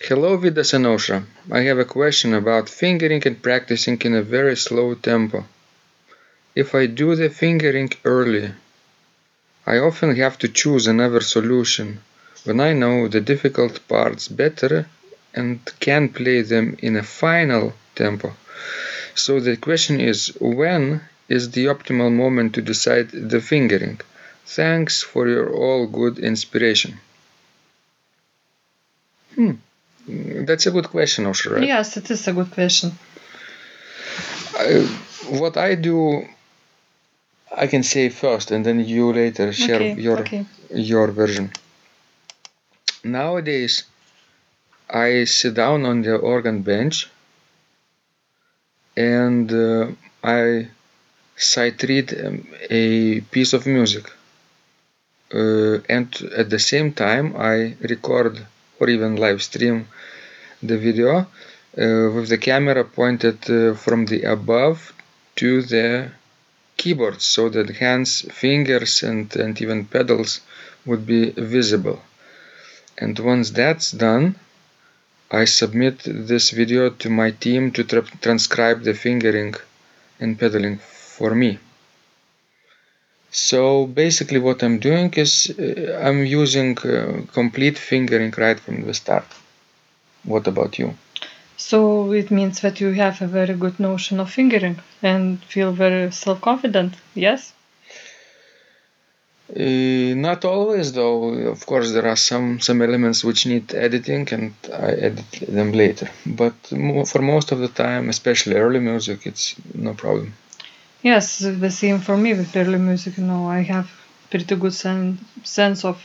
Hello, Vidas. I have a question about fingering and practicing in a very slow tempo. If I do the fingering early, I often have to choose another solution when I know the difficult parts better and can play them in a final tempo. So the question is when is the optimal moment to decide the fingering? Thanks for your all good inspiration. Hmm. That's a good question, Aušra, yes, it is a good question. I, what I do, I can say first, and then you later share okay, your okay. your version. Nowadays, I sit down on the organ bench and uh, I sight read um, a piece of music. Uh, and at the same time, I record or even live stream the video uh, with the camera pointed uh, from the above to the keyboard so that hands, fingers, and, and even pedals would be visible. And once that's done, I submit this video to my team to tra- transcribe the fingering and pedaling for me. So basically, what I'm doing is uh, I'm using uh, complete fingering right from the start. What about you? So it means that you have a very good notion of fingering and feel very self-confident, yes? Uh, not always, though. Of course, there are some some elements which need editing, and I edit them later. But for most of the time, especially early music, it's no problem. Yes, the same for me with early music. You know, I have pretty good sen- sense of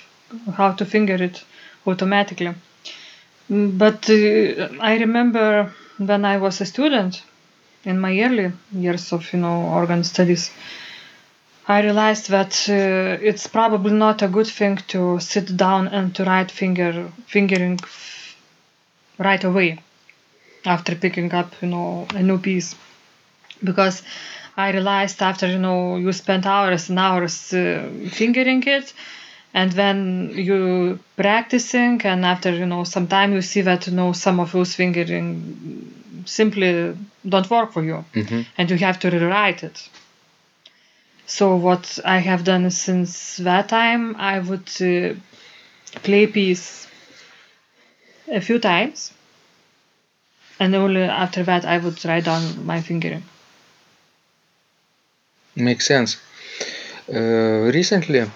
how to finger it automatically. Mm, But uh, I remember when I was a student in my early years of you know organ studies, I realized that uh, it's probably not a good thing to sit down and to write finger fingering right away after picking up you know a new piece because I realized after you know you spent hours and hours uh, fingering it, and when you practicing, and after you know some time you see that you know some of those fingering simply don't work for you, hmm and you have to rewrite it. So what I have done since that time, I would uh, play piece a few times, and only after that I would write down my fingering. Makes sense. Uh, recently,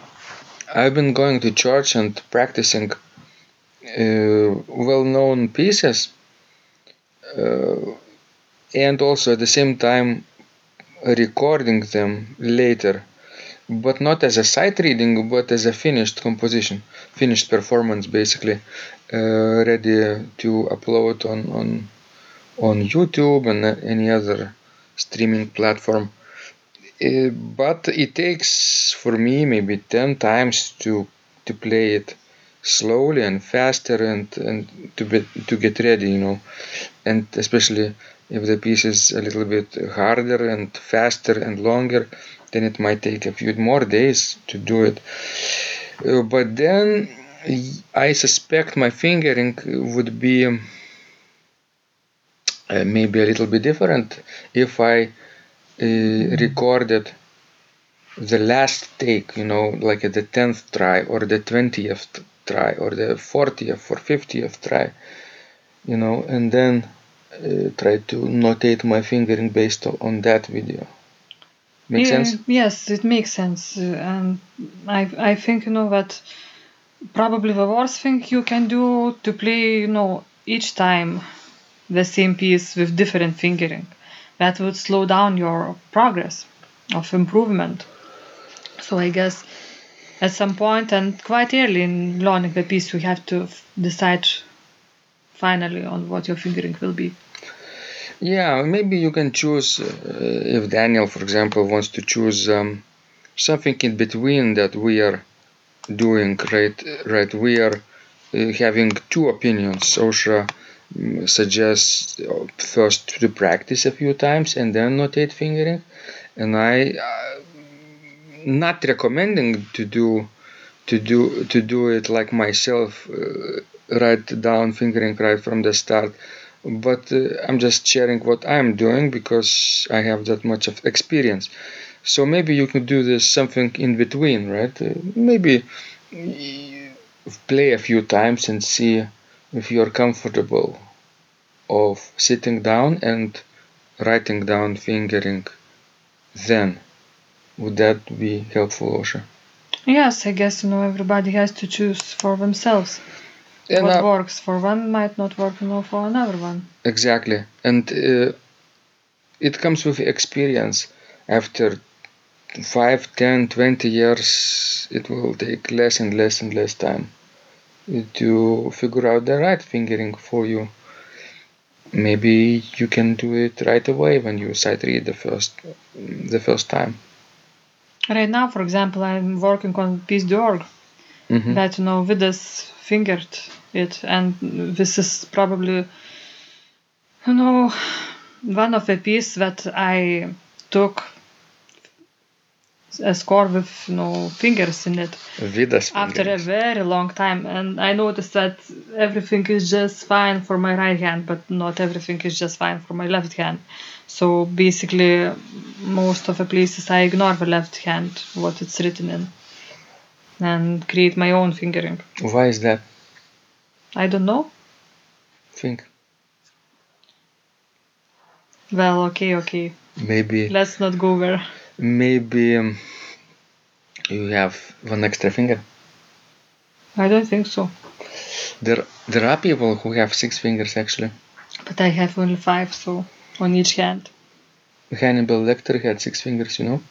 I've been going to church and practicing uh, well-known pieces, uh, and also at the same time recording them later, but not as a sight reading, but as a finished composition, finished performance, basically, uh, ready to upload on on on YouTube and any other streaming platform. Uh, but it takes for me maybe 10 times to to play it slowly and faster and and to be, to get ready you know and especially If the piece is a little bit harder and faster and longer, then it might take a few more days to do it. Uh, but then I suspect my fingering would be uh, maybe a little bit different if I recorded the last take, you know, like at the 10th try or the 20th try or the 40th or 50th try, you know, and then uh, try to notate my fingering based on that video. Make Yeah, sense? Yes, it makes sense, uh, and I I think you know that probably the worst thing you can do to play you know each time the same piece with different fingering. That would slow down your progress of improvement. So I guess at some point and quite early in learning the piece, you have to f- decide finally on what your fingering will be. Yeah, maybe you can choose uh, if Daniel, for example, wants to choose um, something in between that we are doing. Right, right. We are uh, having two opinions. Aušra suggests uh, first to practice a few times and then notate fingering, and I uh, not recommending to do to do to do it like myself. Uh, write down fingering right from the start but uh, I'm just sharing what I'm doing because I have that much of experience. So maybe you could do this something in between, right? Uh, maybe play a few times and see if you're comfortable of sitting down and writing down fingering then. Would that be helpful, Aušra? Yes, I guess you know everybody has to choose for themselves. And what I- works for one might not work you know, for another one. Exactly. And uh, it comes with experience. After 5, 10, 20 years, it will take less and less and less time to figure out the right fingering for you. Maybe you can do it right away when you sight read the first the first time. Right now, for example, I'm working on piece d'orgue Mhm. that you know Vidas fingered it, and this is probably you know one of the pieces that I took a score with no fingers in it. Vidas after a very long time and i noticed that everything is just fine for my right hand but not everything is just fine for my left hand. So basically most of the places i ignore the left hand what it's written in and create my own fingering. Why is that? i don't know. Think. Well okay okay. Maybe. Let's not go there maybe um, you have one extra finger. i don't think so There there are people who have six fingers actually. but i have only five so on each hand Hannibal Lecter had six fingers, you know.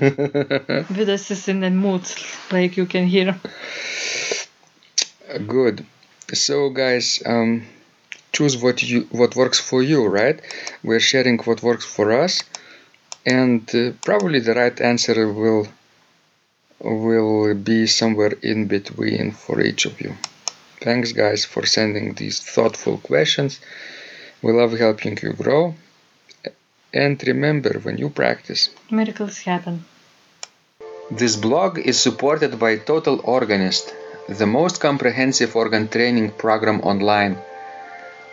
Vidas is in a mood like you can hear Good. So guys, um, choose what you what works for you, right? We're sharing what works for us, and uh, probably the right answer will will be somewhere in between for each of you. Thanks, guys, for sending these thoughtful questions. We love helping you grow. And remember, when you practice, miracles happen This blog is supported by Total Organist, the most comprehensive organ training program online,